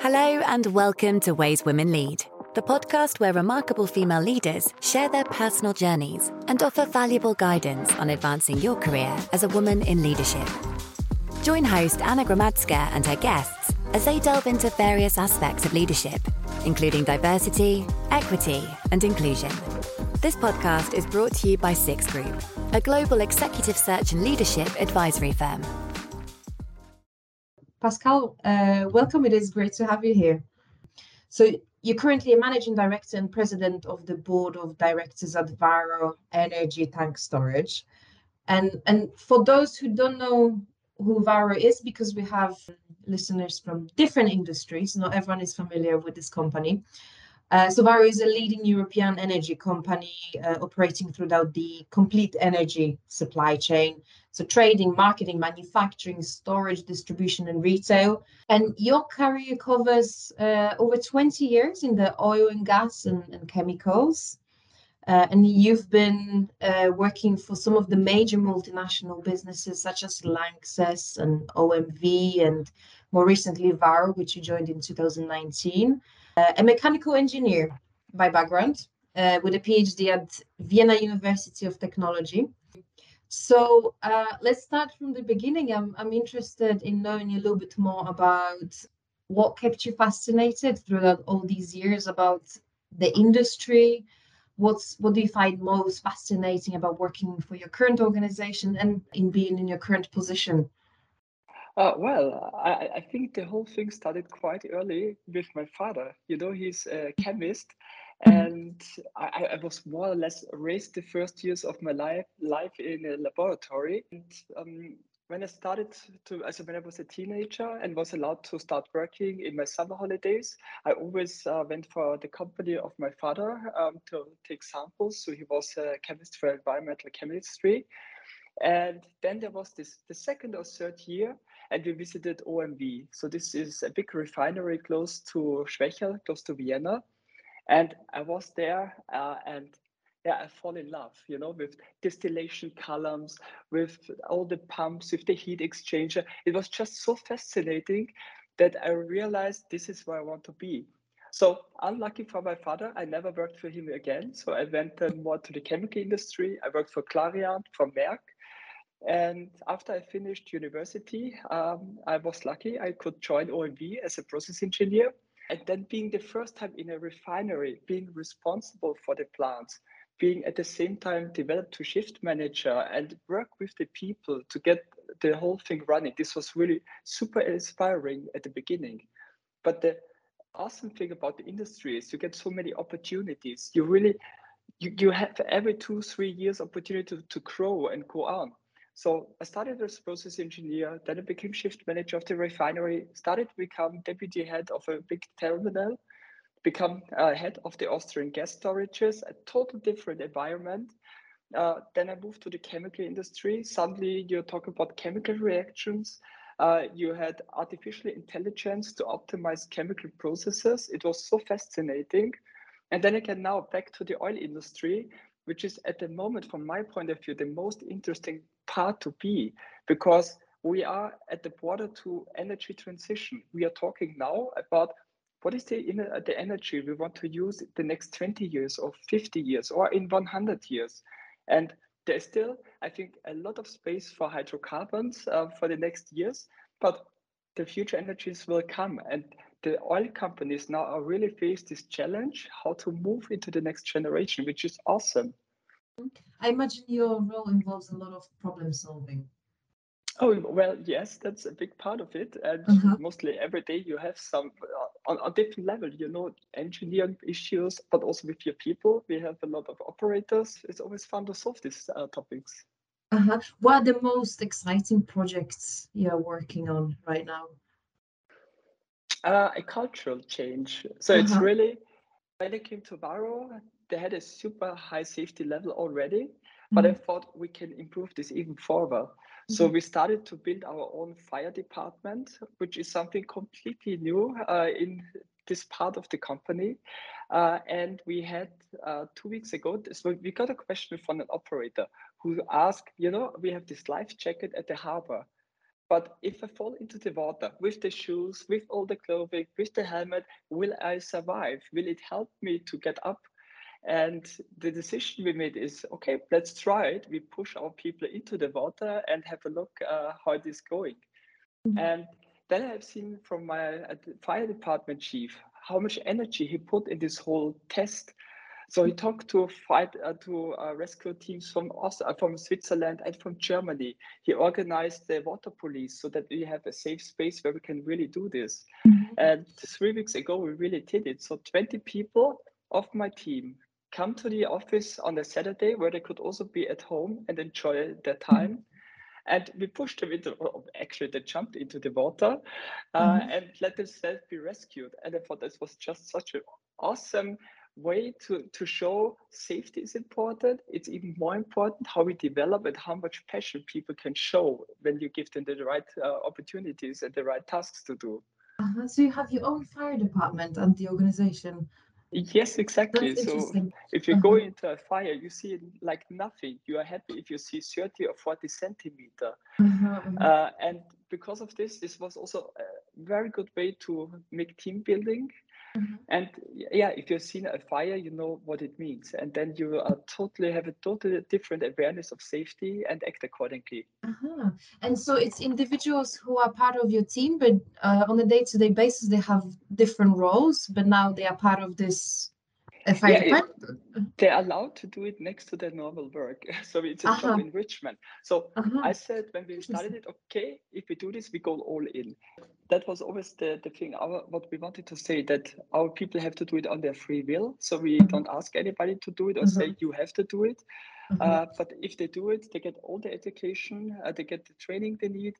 Hello, and welcome to Ways Women Lead, the podcast where remarkable female leaders share their personal journeys and offer valuable guidance on advancing your career as a woman in leadership. Join host Anna Gromadska and her guests as they delve into various aspects of leadership, including diversity, equity, and inclusion. This podcast is brought to you by Six Group, a global executive search and leadership advisory firm. Pascale, uh, welcome. It is great to have you here. So you're currently a managing director and president of the board of directors at Varo Energy Tank Storage. And, and for those who don't know who Varo is, because we have listeners from different industries, not everyone is familiar with this company. Uh, is a leading European energy company uh, operating throughout the complete energy supply chain. So trading, marketing, manufacturing, storage, distribution, and retail. And your career covers uh, over 20 years in the oil and gas and, and chemicals. Uh, and you've been uh, working for some of the major multinational businesses such as Lanxess and OMV, and more recently Varo, which you joined in 2019 uh, a mechanical engineer by background uh, with a PhD at Vienna University of Technology. So uh, let's start from the beginning. I'm, I'm interested in knowing a little bit more about what kept you fascinated throughout all these years about the industry. What's what do you find most fascinating about working for your current organization and in being in your current position? Uh, well, I, I think the whole thing started quite early with my father. You know, he's a chemist, and I, I was more or less raised the first years of my life life in a laboratory. And um, when I started to, also when I was a teenager and was allowed to start working in my summer holidays, I always uh, went for the company of my father um, to take samples. So he was a chemist for environmental chemistry. And then there was this the second or third year and we visited OMV. So this is a big refinery close to Schwechat, close to Vienna. And I was there uh, and yeah, I fall in love, you know, with distillation columns, with all the pumps, with the heat exchanger. It was just so fascinating that I realized this is where I want to be. So unlucky for my father, I never worked for him again. So I went uh, more to the chemical industry. I worked for Clariant, for Merck, and after I finished university, um, I was lucky I could join OMV as a process engineer. And then being the first time in a refinery, being responsible for the plants, being at the same time developed to shift manager and work with the people to get the whole thing running. This was really super inspiring at the beginning. But the awesome thing about the industry is you get so many opportunities. You really you, you have every two, three years opportunity to, to grow and go on. So I started as process engineer, then I became shift manager of the refinery, started to become deputy head of a big terminal, become uh, head of the Austrian gas storages, a total different environment. Uh, then I moved to the chemical industry. Suddenly you're talking about chemical reactions. Uh, you had artificial intelligence to optimize chemical processes. It was so fascinating. And then again, now back to the oil industry, which is at the moment, from my point of view, the most interesting part to be because we are at the border to energy transition. We are talking now about what is the, the energy we want to use the next 20 years or 50 years or in 100 years. And there's still, I think, a lot of space for hydrocarbons uh, for the next years, but the future energies will come. And the oil companies now are really face this challenge how to move into the next generation, which is awesome. I imagine your role involves a lot of problem solving. Oh well, yes, that's a big part of it, and uh-huh. mostly every day you have some uh, on a different level. You know, engineering issues, but also with your people. We have a lot of operators. It's always fun to solve these uh, topics. Uh-huh. What are the most exciting projects you're working on right now? Uh, a cultural change. So uh-huh. it's really when it came to Varo, they had a super high safety level already, mm-hmm. but I mm-hmm. thought we can improve this even further. Mm-hmm. So we started to build our own fire department, which is something completely new uh, in this part of the company. Uh, and we had uh, two weeks ago, so we got a question from an operator who asked, you know, we have this life jacket at the harbor. But if I fall into the water with the shoes, with all the clothing, with the helmet, will I survive? Will it help me to get up? And the decision we made is okay, let's try it. We push our people into the water and have a look uh, how it is going. Mm-hmm. And then I've seen from my uh, fire department chief how much energy he put in this whole test. So he talked to fight uh, to uh, rescue teams from Austria, uh, from Switzerland and from Germany. He organized the water police so that we have a safe space where we can really do this. Mm-hmm. And three weeks ago, we really did it. So 20 people of my team come to the office on a Saturday where they could also be at home and enjoy their time. Mm-hmm and we pushed them into actually they jumped into the water uh, mm-hmm. and let themselves be rescued and i thought this was just such an awesome way to to show safety is important it's even more important how we develop and how much passion people can show when you give them the right uh, opportunities and the right tasks to do uh-huh. so you have your own fire department and the organization Yes, exactly. So if you go uh-huh. into a fire, you see like nothing. You are happy if you see 30 or 40 centimeter. Uh-huh, uh-huh. Uh, and because of this, this was also a very good way to make team building Mm-hmm. And yeah, if you've seen a fire, you know what it means, and then you are totally have a totally different awareness of safety and act accordingly. Uh-huh. And so it's individuals who are part of your team, but uh, on a day-to-day basis, they have different roles, but now they are part of this yeah, it, they're allowed to do it next to their normal work. So it's a uh-huh. job enrichment. So uh-huh. I said when we started it, okay, if we do this, we go all in. That was always the, the thing. Our what we wanted to say that our people have to do it on their free will. So we uh-huh. don't ask anybody to do it or say uh-huh. you have to do it. Uh-huh. Uh, but if they do it, they get all the education, uh, they get the training they need,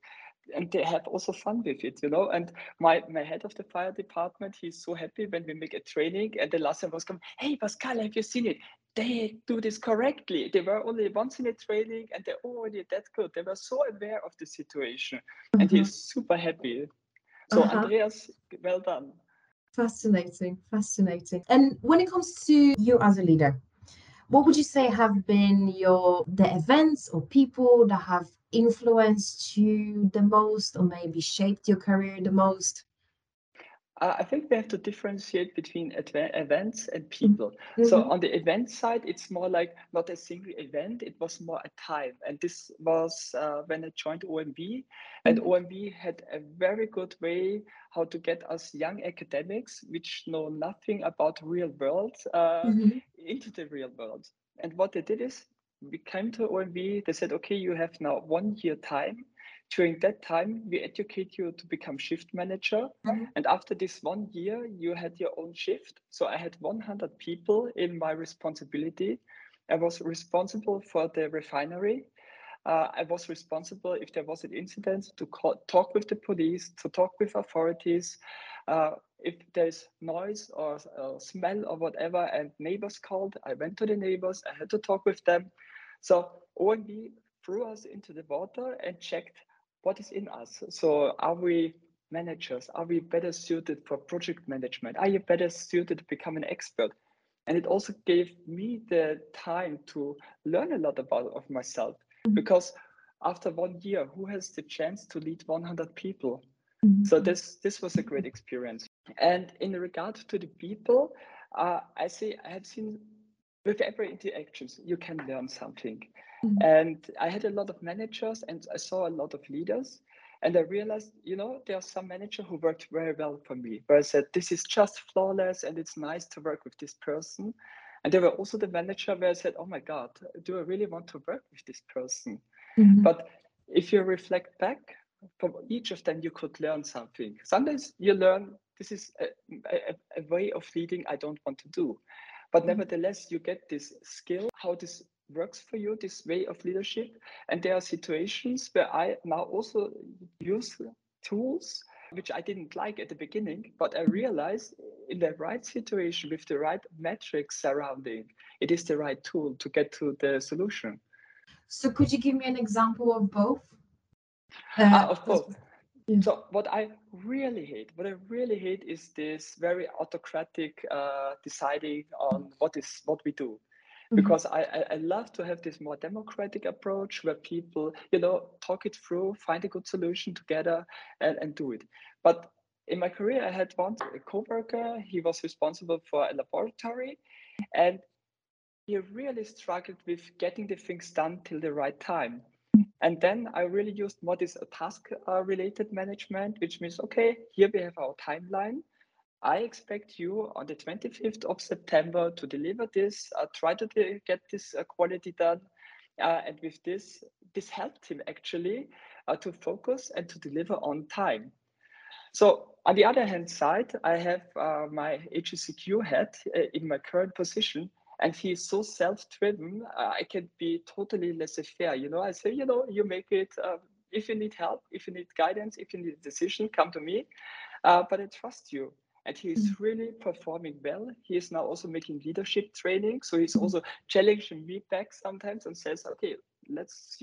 and they have also fun with it, you know. And my my head of the fire department, he's so happy when we make a training, and the last time was come, hey Pascale, have you seen it? They do this correctly. They were only once in a training, and they're already that good. They were so aware of the situation, mm-hmm. and he's super happy. So uh-huh. Andreas, well done. Fascinating, fascinating. And when it comes to you as a leader, what would you say have been your the events or people that have influenced you the most or maybe shaped your career the most? Uh, I think we have to differentiate between events and mm-hmm. people. Mm-hmm. So on the event side, it's more like not a single event; it was more a time. And this was uh, when I joined OMV, and mm-hmm. OMV had a very good way how to get us young academics, which know nothing about real world, uh, mm-hmm. into the real world. And what they did is we came to OMV, they said, okay, you have now one year time. During that time, we educate you to become shift manager. Mm-hmm. And after this one year, you had your own shift. So I had 100 people in my responsibility. I was responsible for the refinery. Uh, I was responsible if there was an incident to call, talk with the police, to talk with authorities. Uh, if there's noise or uh, smell or whatever, and neighbors called, I went to the neighbors. I had to talk with them. So OMV threw us into the water and checked what is in us. So are we managers? Are we better suited for project management? Are you better suited to become an expert? And it also gave me the time to learn a lot about of myself mm-hmm. because after one year, who has the chance to lead 100 people? Mm-hmm. So this this was a great experience. And in regard to the people, uh, I see I have seen with every interactions you can learn something. Mm-hmm. and i had a lot of managers and i saw a lot of leaders. And i realized you know there are some managers who worked very well for me where i said this is just flawless and it's nice to work with this person. And there were also the manager where i said oh my god do i really want to work with this person? Mm-hmm. but if you reflect back from each of them you could learn something. Sometimes you learn this is a, a, a way of leading i don't want to do but mm-hmm. nevertheless, you get this skill, how this works for you, this way of leadership. And there are situations where I now also use tools which I didn't like at the beginning, but I realized in the right situation with the right metrics surrounding, it is the right tool to get to the solution. So, could you give me an example of both? Uh, uh, of both. Yeah. So what I really hate, what I really hate is this very autocratic uh, deciding on what is what we do. mm-hmm. because I, I, I love to have this more democratic approach where people you know talk it through find a good solution together and, and do it but in my career i had one co-worker he was responsible for a laboratory and he really struggled with getting the things done till the right time and then I really used more this task uh, related management, which means, okay, here we have our timeline. I expect you on the 25th of September to deliver this, uh, try to get this uh, quality done. Uh, and with this, this helped him actually uh, to focus and to deliver on time. So on the other hand side, I have uh, my HSEQ head in my current position, and he's so self-driven uh, i can be totally laissez-faire you know? I say you know you make it uh, if you need help if you need guidance if you need a decision come to me. Uh, but i trust you. And he's mm-hmm. really performing well. He is now also making leadership training. So he's mm-hmm. also challenging me back sometimes and says okay let's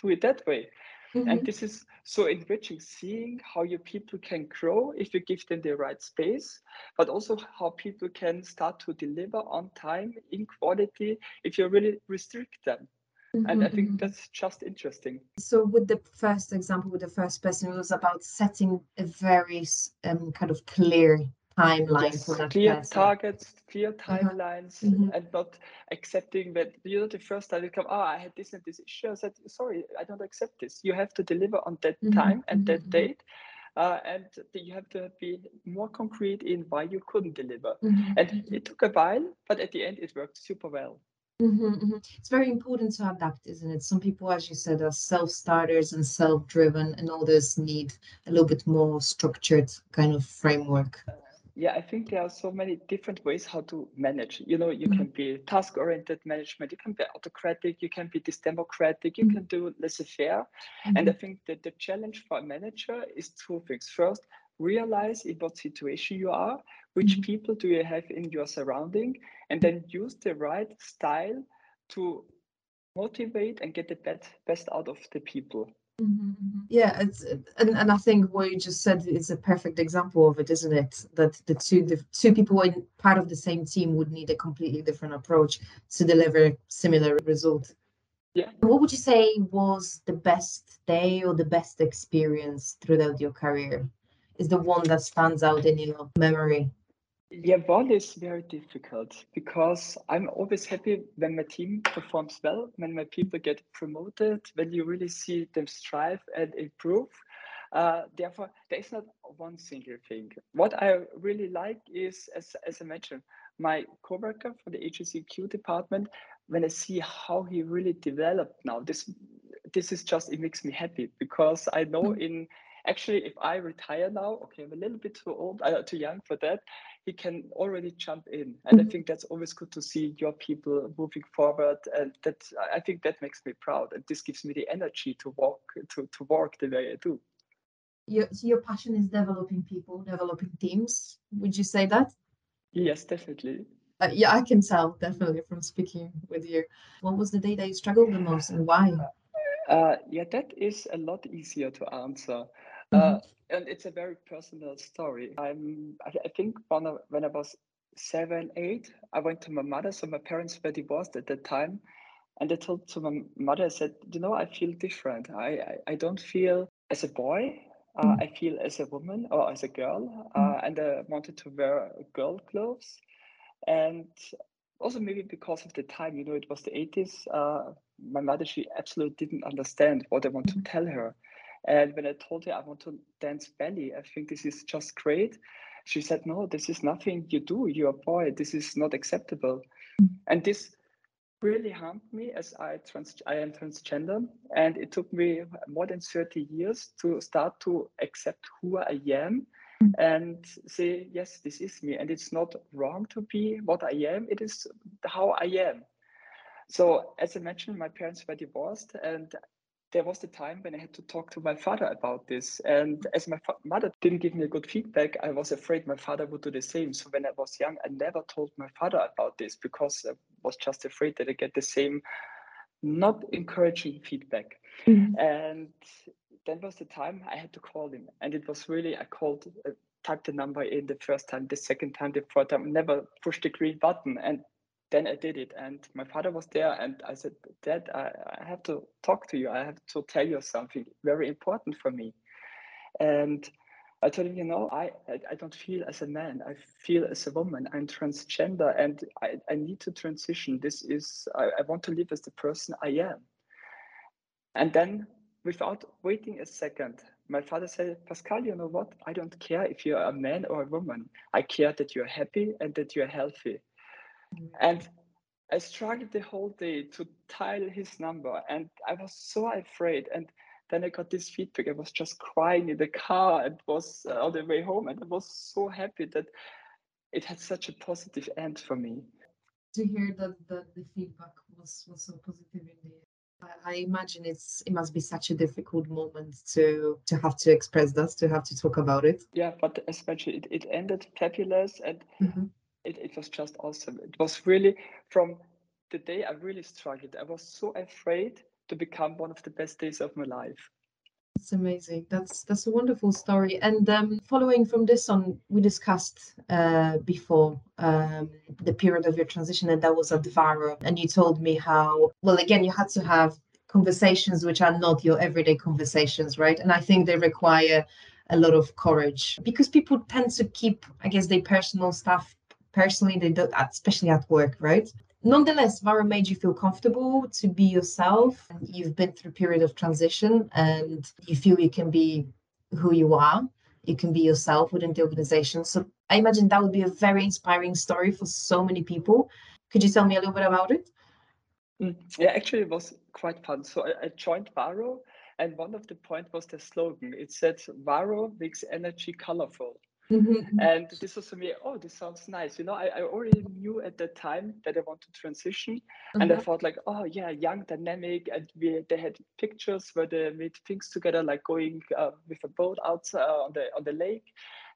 do it that way Mm-hmm. And this is so enriching seeing how your people can grow if you give them the right space, but also how people can start to deliver on time in quality if you really restrict them. Mm-hmm. And I think mm-hmm. that's just interesting. So, with the first example, with the first person, it was about setting a very um, kind of clear timeline yes, for that clear person. targets clear timelines mm-hmm. and not accepting that you know the first time you come oh i had this and this issue i said sorry i don't accept this you have to deliver on that mm-hmm. time and that mm-hmm. date uh, and you have to be more concrete in why you couldn't deliver mm-hmm. and it took a while but at the end it worked super well Mm-hmm, mm-hmm. It's very important to adapt, isn't it? Some people, as you said, are self starters and self driven, and others need a little bit more structured kind of framework yeah i think there are so many different ways how to manage you know you mm-hmm. can be task oriented management you can be autocratic you can be this democratic you mm-hmm. can do laissez-faire mm-hmm. and i think that the challenge for a manager is two things first realize in what situation you are which mm-hmm. people do you have in your surrounding and then use the right style to motivate and get the best best out of the people Mm-hmm, mm-hmm. Yeah, it's and, and I think what you just said is a perfect example of it, isn't it? That the two the two people in part of the same team would need a completely different approach to deliver similar result. Yeah. What would you say was the best day or the best experience throughout your career? Is the one that stands out in your memory? Yeah, one is very difficult because I'm always happy when my team performs well, when my people get promoted, when you really see them strive and improve. Uh, therefore, there is not one single thing. What I really like is, as, as I mentioned, my coworker for the HSEQ department, when I see how he really developed now, this this is just it makes me happy because I know mm. in actually if I retire now, okay, I'm a little bit too old, uh, too young for that he can already jump in. And mm-hmm. i think that's always good to see your people moving forward. And that i think that makes me proud. And this gives me the energy to walk to, to work the way i do. Your, so your passion is developing people developing teams. Would you say that? Yes definitely. Uh, yeah i can tell definitely from speaking with you. What was the day that you struggled the most and why? Uh, yeah that is a lot easier to answer. mm-hmm. Uh, and it's a very personal story. I'm, I, I think when I, when I was seven, eight, I went to my mother. So my parents were divorced at that time. And I told to my mother, I said, you know, I feel different. I, I, I don't feel as a boy. Uh, mm. I feel as a woman or as a girl. Uh, mm. and I wanted to wear girl clothes. And also maybe because of the time, you know, it was the 80s. Uh, my mother, she absolutely didn't understand what I want to mm-hmm. tell her. And when I told her I want to dance belly, I think this is just great. She said, No, this is nothing you do. You're a boy. This is not acceptable. Mm-hmm. And this really harmed me as I trans I am transgender. And it took me more than 30 years to start to accept who I am mm-hmm. and say, yes, this is me. And it's not wrong to be what I am, it is how I am. So, as I mentioned, my parents were divorced, and there was the time when I had to talk to my father about this. And as my fa- mother didn't give me a good feedback, I was afraid my father would do the same. So when I was young, I never told my father about this because I was just afraid that I get the same not encouraging feedback. Mm-hmm. And then was the time I had to call him. And it was really, I called, uh, typed the number in the first time, the second time, the third time, never pushed the green button. And then I did it. And my father was there, and I said, Dad, I, I have to talk to you. I have to tell you something very important for me. And I told him, you know, I, I, don't feel as a man. I feel as a woman. I'm transgender, and I, I need to transition. This is I, I want to live as the person I am. And then, without waiting a second, my father said, Pascale, you know what? I don't care if you're a man or a woman. I care that you're happy and that you're healthy. And I struggled the whole day to dial his number, and I was so afraid. And then I got this feedback. I was just crying in the car and was uh, on the way home, and I was so happy that it had such a positive end for me. To hear that, that the feedback was, was so positive in the I imagine it's it must be such a difficult moment to to have to express that, to have to talk about it. Yeah, but especially it, it ended fabulous and mm-hmm. It, it was just awesome. It was really from the day I really struggled. I was so afraid to become one of the best days of my life. That's amazing. That's that's a wonderful story. And um, following from this on, we discussed uh, before um, the period of your transition, and that was at Varo. And you told me how well again you had to have conversations which are not your everyday conversations, right? And I think they require a lot of courage because people tend to keep, I guess, their personal stuff personally. They don't, especially at work, right? nonetheless, Varo made you feel comfortable to be yourself. You've been through a period of transition and you feel you can be who you are. You can be yourself within the organization. So I imagine that would be a very inspiring story for so many people. Could you tell me a little bit about it? Mm, yeah, actually, it was quite fun. So I, joined Varo, and one of the points was the slogan. It said, Varo makes energy colorful. Mm-hmm. And this was for me, oh, this sounds nice. You know, I, I already knew at that time that I want to transition. Mm-hmm. And I mm-hmm. thought like, oh yeah, young, dynamic. And we they had pictures where they made things together, like going uh, with a boat out uh, on the on the lake.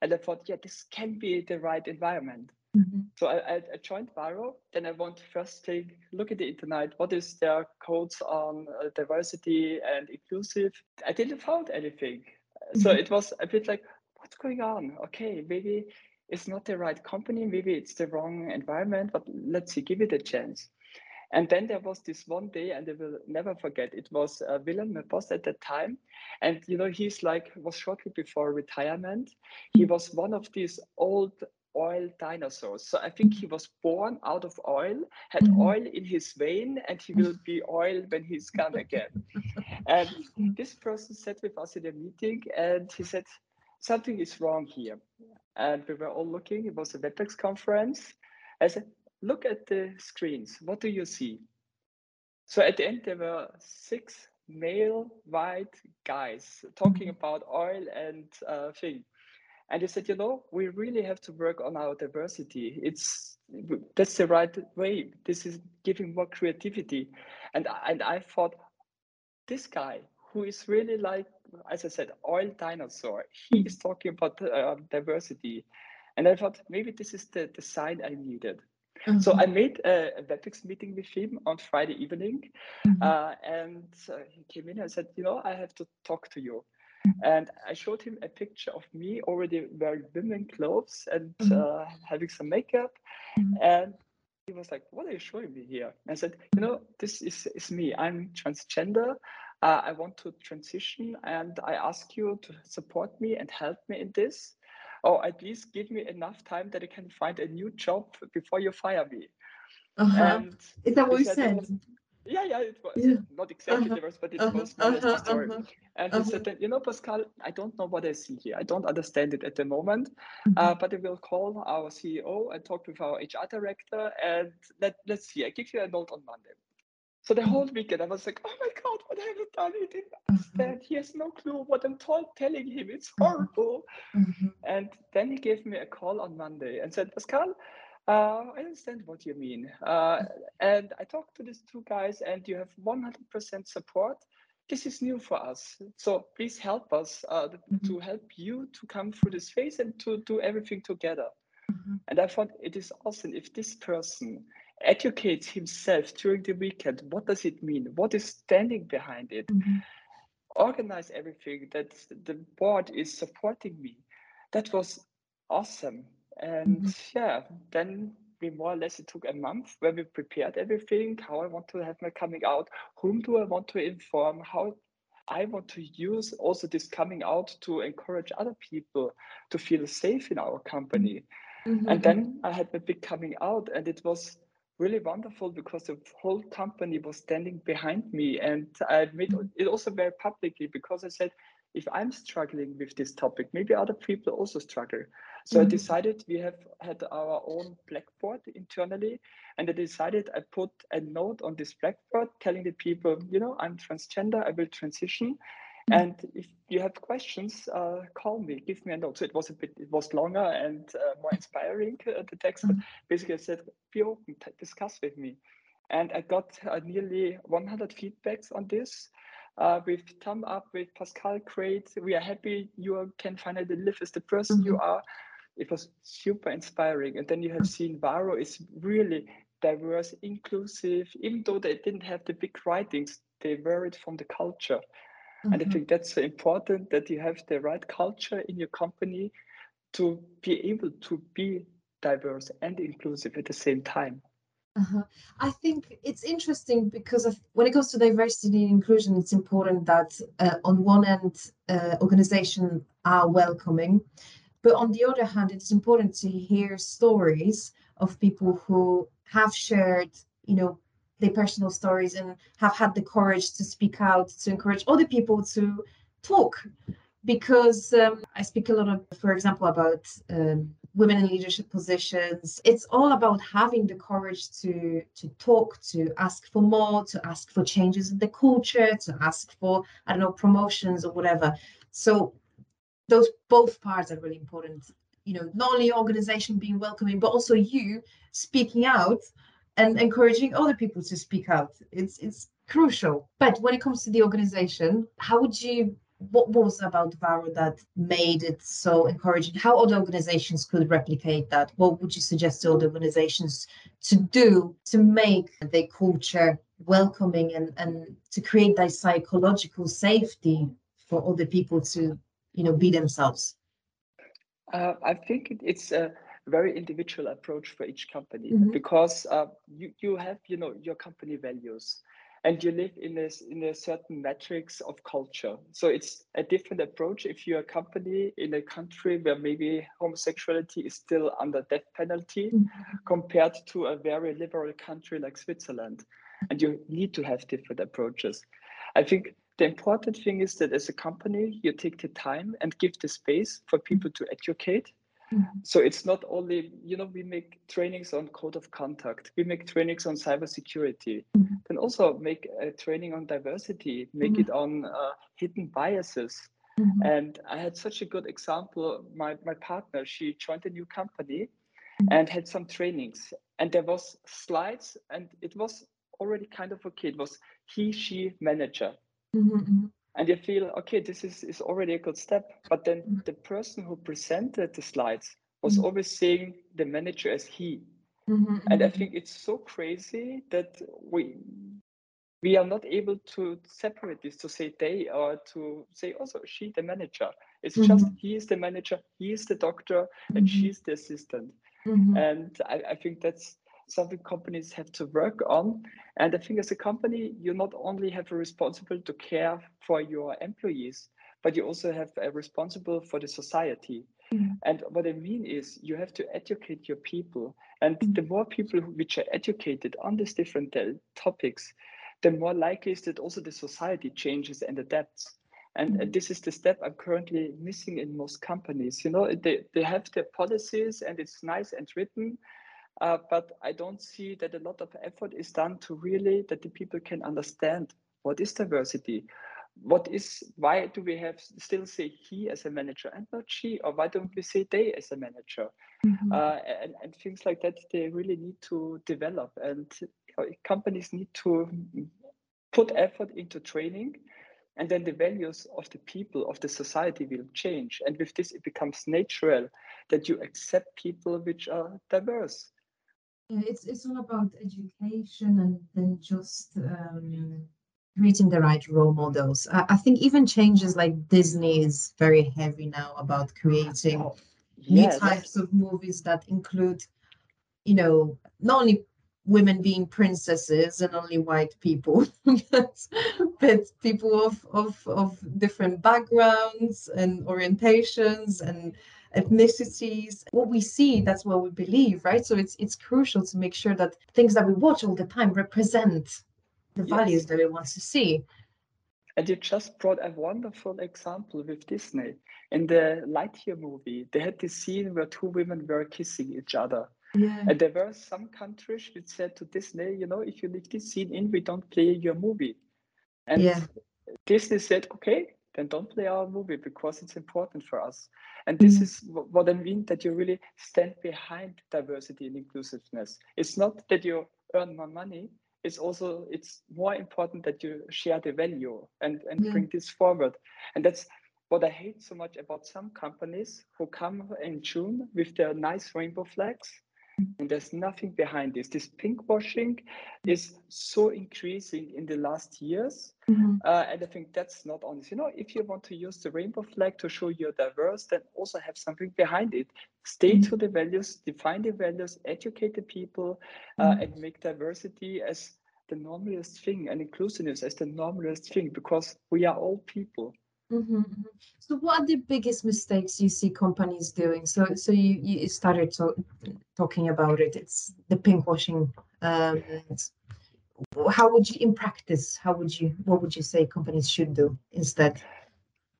And I thought, yeah, this can be the right environment. Mm-hmm. So I, I, joined Varo. Then I want to first take look at the internet. What is their codes on uh, diversity and inclusive? I didn't found anything. So mm-hmm. it was a bit like, what's going on? Okay, maybe it's not the right company, maybe it's the wrong environment, but let's see, give it a chance. And then there was this one day, and I will never forget. It was uh, Willem, my boss at that time, and you know he's like was shortly before retirement. He was one of these old oil dinosaurs. So I think he was born out of oil, had mm-hmm. oil in his vein, and he will be oil when he's gone again. and this person sat with us in a meeting, and he said, something is wrong here. And we were all looking, it was a WebEx conference. I said, look at the screens. What do you see? So at the end, there were six male white guys talking about oil and uh, thing. And they said, you know, we really have to work on our diversity. It's that's the right way. This is giving more creativity. And and I thought, this guy who is really like, as I said, oil dinosaur. He is talking about uh, diversity. And I thought maybe this is the, the sign I needed. Mm-hmm. So I made a, a WebEx meeting with him on Friday evening. Mm-hmm. Uh, and uh, he came in and said, you know, I have to talk to you. Mm-hmm. And I showed him a picture of me already wearing women clothes and mm-hmm. uh, having some makeup. Mm-hmm. And he was like, What are you showing me here? And I said, You know, this is, is me. I'm transgender uh, I want to transition and I ask you to support me and help me in this, or at least give me enough time that I can find a new job before you fire me. Uh-huh. Is that what you said? Yeah, yeah, it was yeah. not exactly uh-huh. the words, but it uh-huh. was more uh-huh. the story. Uh-huh. And he said, uh-huh. you know, Pascale, I don't know what I see here. I don't understand it at the moment, mm-hmm. uh, but I will call our CEO and talk with our HR director, and let let's see. I give you a note on Monday. So the whole weekend, I was like, oh my God, what have I done? He didn't mm-hmm. understand. He has no clue what I'm t- telling him. It's mm-hmm. horrible. Mm-hmm. And then he gave me a call on Monday and said, Pascale, uh, I understand what you mean. Uh, and I talked to these two guys, and you have 100% support. This is new for us. So please help us uh, mm-hmm. to help you to come through this phase and to do everything together. Mm-hmm. And I thought it is awesome if this person educates himself during the weekend. What does it mean? What is standing behind it? Mm-hmm. Organize everything that the board is supporting me. That was awesome. And mm-hmm. yeah, then we more or less it took a month where we prepared everything, how I want to have my coming out, whom do I want to inform, how I want to use also this coming out to encourage other people to feel safe in our company. Mm-hmm. And then I had my big coming out, and it was really wonderful because the whole company was standing behind me. And I made mm-hmm. it also very publicly because I said, if I'm struggling with this topic, maybe other people also struggle. So mm-hmm. I decided we have had our own blackboard internally, and I decided I put a note on this blackboard telling the people, you know, I'm transgender, I will transition. Mm-hmm. And if you have questions, uh, call me, give me a note. So it was a bit, it was longer and uh, more inspiring, uh, the text, but mm-hmm. basically I said, be open, t- discuss with me. And I got uh, nearly 100 feedbacks on this uh, with thumb up with Pascale. Great, we are happy you can finally live as the person mm-hmm. you are. It was super inspiring. And then you have seen Varo is really diverse, inclusive, even though they didn't have the big writings, they were it from the culture. Mm-hmm. And I mm-hmm. think that's so important that you have the right culture in your company to be able to be diverse and inclusive at the same time. Uh-huh. I think it's interesting because of, when it comes to diversity and inclusion, it's important that uh, on one end, uh, organizations are welcoming, but on the other hand, it's important to hear stories of people who have shared, you know, their personal stories and have had the courage to speak out to encourage other people to talk. Because um, I speak a lot of, for example, about um, women in leadership positions. It's all about having the courage to to talk to ask for more to ask for changes in the culture to ask for i don't know promotions or whatever. So those both parts are really important. You know not only organization being welcoming but also you speaking out and encouraging other people to speak out it's it's crucial but when it comes to the organization how would you what was about Varo that made it so encouraging? How other organizations could replicate that? What would you suggest to other organizations to do to make their culture welcoming and, and to create that psychological safety for other people to, you know, be themselves? Uh, I think it's a very individual approach for each company mm-hmm. because uh, you, you have, you know, your company values and you live in a, in a certain metrics of culture. So it's a different approach if you're a company in a country where maybe homosexuality is still under death penalty mm-hmm. compared to a very liberal country like Switzerland. And you need to have different approaches. I think the important thing is that as a company, you take the time and give the space for people to educate Mm-hmm. So it's not only, you know, we make trainings on code of conduct, we make trainings on cybersecurity, mm-hmm. then also make a training on diversity, make mm-hmm. it on uh, hidden biases. Mm-hmm. And I had such a good example. My, my partner, she joined a new company mm-hmm. and had some trainings and there was slides and it was already kind of okay. It was he, she, manager. Mm-hmm, and you feel okay this is, is already a good step but then mm-hmm. the person who presented the slides was mm-hmm. always saying the manager as he mm-hmm, and i mm-hmm. think it's so crazy that we we are not able to separate this to say they or to say also she the manager it's just mm-hmm. he is the manager he is the doctor and mm-hmm. she's the assistant and I, I think that's something companies have to work on. And I think as a company, you not only have a responsible to care for your employees, but you also have a responsible for the society. Mm-hmm. And what I mean is you have to educate your people. And mm-hmm. the more people which are educated on these different uh, topics, the more likely is that also the society changes and adapts. And mm-hmm. this is the step I'm currently missing in most companies. You know, they, they have their policies and it's nice and written, uh, but I don't see that a lot of effort is done to really that the people can understand what is diversity, what is why do we have still say he as a manager and not she, or why don't we say they as a manager, mm-hmm. uh, and, and things like that. They really need to develop, and companies need to put effort into training and then the values of the people of the society will change and with this it becomes natural that you accept people which are diverse yeah, it's it's all about education and then just um, creating the right role models. I, I, think even changes like Disney is very heavy now about creating oh, yeah, new types of movies that include you know, not only women being princesses and only white people, but, but people of, of, of different backgrounds and orientations and ethnicities. What we see, that's what we believe, right? So it's it's crucial to make sure that things that we watch all the time represent the yes. values that we want to see. And you just brought a wonderful example with Disney. In the Lightyear movie, they had this scene where two women were kissing each other. Yeah. And there were some countries which said to Disney, you know, if you leave this scene in, we don't play your movie. And yeah. Disney said, okay, then don't play our movie because it's important for us. And this mm-hmm. is what I mean that you really stand behind diversity and inclusiveness. It's not that you earn more money, it's also it's more important that you share the value and and yeah. bring this forward and that's what i hate so much about some companies who come in june with their nice rainbow flags and there's nothing behind this this pink washing is so increasing in the last years mm-hmm. uh, and i think that's not honest you know if you want to use the rainbow flag to show you're diverse then also have something behind it stay mm-hmm. to the values define the values educate the people uh, mm-hmm. and make diversity as the normalest thing and inclusiveness as the normalest thing because we are all people Mm-hmm, mm-hmm. So, what are the biggest mistakes you see companies doing? So, so you, you started to, talking about it. It's the pinkwashing. Um, how would you, in practice, how would you, what would you say companies should do instead?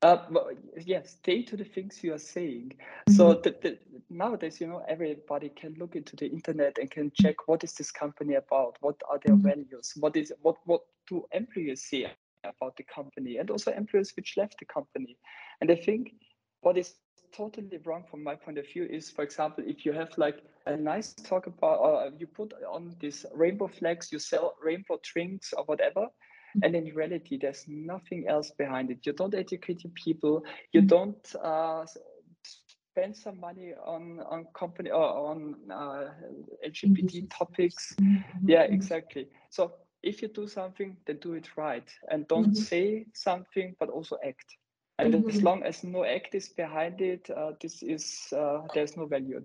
Uh, well, yes, stay to the things you are saying. Mm-hmm. So the, the, nowadays, you know, everybody can look into the internet and can check what is this company about, what are their mm-hmm. values, what is what what do employees say about the company and also employees which left the company. And I think what is totally wrong from my point of view is, for example, if you have like a nice talk about, or you put on this rainbow flags, you sell rainbow drinks or whatever, and in reality, there's nothing else behind it. You don't educate your people. You mm-hmm. don't uh, spend some money on on company or on uh, LGBT topics. Mm-hmm. Yeah, exactly. So if you do something, then do it right and don't mm-hmm. say something, but also act. And mm-hmm. as long as no act is behind it, uh, this is uh, there's no value.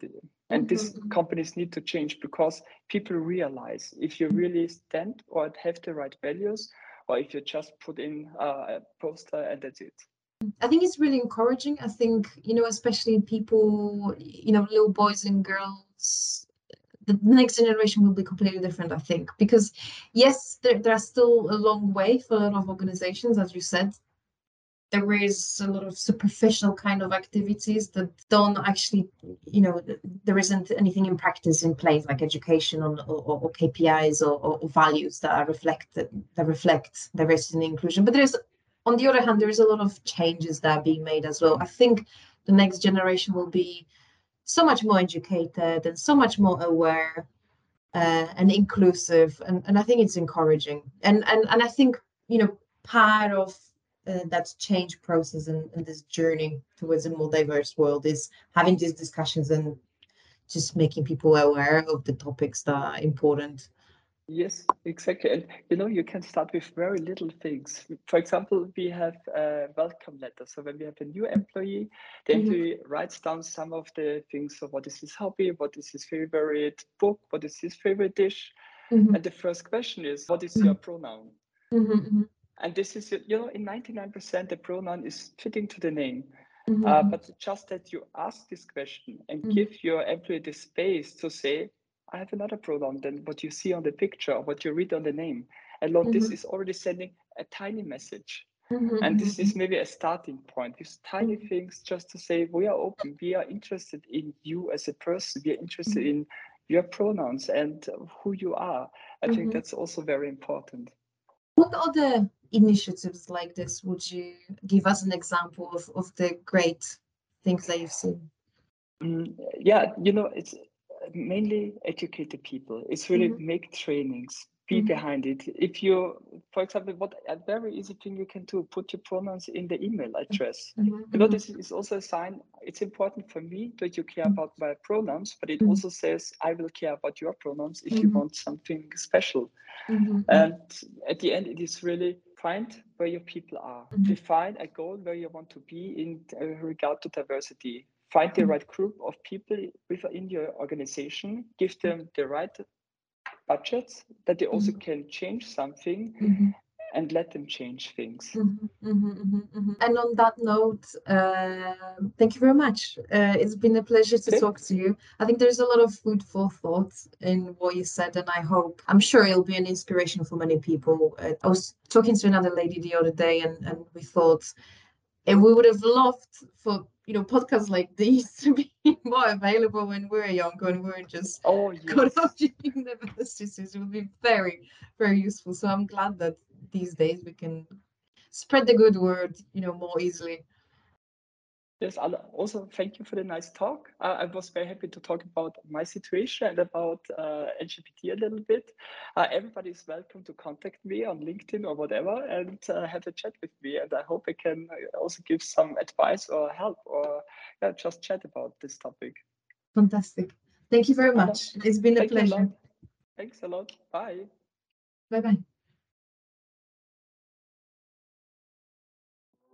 And mm-hmm. these companies need to change because people realize if you really stand or have the right values, or if you just put in uh, a poster and that's it. I think it's really encouraging. I think, you know, especially people, you know, little boys and girls the next generation will be completely different, I think, because yes, there, there's still a long way for a lot of organizations, as you said. There is a lot of superficial kind of activities that don't actually, you know, there isn't anything in practice in place, like education on, or, or KPIs or, or, values that are reflected that reflect diversity and inclusion. But there's, on the other hand, there is a lot of changes that are being made as well. I think the next generation will be so much more educated and so much more aware uh, and inclusive and, and i think it's encouraging. And and, and i think you know part of uh, that change process and, and this journey towards a more diverse world is having these discussions and just making people aware of the topics that are important Yes, exactly. And you know, you can start with very little things. For example, we have a welcome letter. So when we have a new employee, the mm-hmm. employee writes down some of the things. So what is his hobby? What is his favorite book? What is his favorite dish? Mm-hmm. And the first question is, what is your pronoun? Mm-hmm. mm-hmm. And this is, you know, in 99%, the pronoun is fitting to the name. Mm-hmm. Uh, but just that you ask this question and mm-hmm. give your employee the space to say, I have another pronoun than what you see on the picture or what you read on the name. And Lord, mm-hmm. this is already sending a tiny message. Mm-hmm. And this is mm-hmm. maybe a starting point. These tiny mm-hmm. things just to say we are open, we are interested in you as a person, we are interested mm-hmm. in your pronouns and who you are. I think mm-hmm. that's also very important. What other initiatives like this would you give us an example of, of the great things that you've seen? Mm, yeah, you know, it's mainly educate the people. It's really mm-hmm. make trainings, be mm-hmm. behind it. If you, for example, what a very easy thing you can do, put your pronouns in the email address. Mm-hmm. You know, this is also a sign. It's important for me that you care mm-hmm. about my pronouns, but it mm-hmm. also says I will care about your pronouns if you mm-hmm. want something special. And at the end, it is really find where your people are. Define a goal where you want to be in regard to diversity find the right group of people within your organization, give them the right budgets that they also Mhm. can change something Mhm. and let them change things. Mhm, mhm, mhm, mhm. And on that note, uh, thank you very much. Uh, it's been a pleasure to Okay. talk to you. I think there's a lot of food for thought in what you said, and I hope, I'm sure it'll be an inspiration for many people. Uh, I was talking to another lady the other day, and, and we thought, and we would have loved for you know podcasts like these to be more available when we were younger and we were just Oh got yes. out of universities. It would be very, very useful. So I'm glad that these days we can spread the good word, you know, more easily. Yes, also thank you for the nice talk. I, I was very happy to talk about my situation and about uh, LGBT a little bit. Uh, everybody is welcome to contact me on LinkedIn or whatever and uh, have a chat with me. And I hope I can uh, also give some advice or help or yeah, just chat about this topic. Fantastic. Thank you very much. It's been a Thank you a pleasure. Thanks a lot. Bye. Bye bye.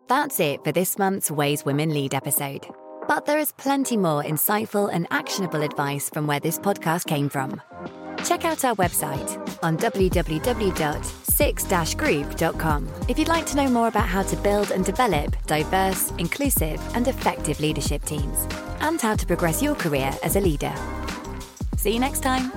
That's it for this month's Ways Women Lead episode. But there is plenty more insightful and actionable advice from where this podcast came from. Check out our website on www.six-group.com if you'd like to know more about how to build and develop diverse, inclusive, and effective leadership teams, and how to progress your career as a leader. See you next time.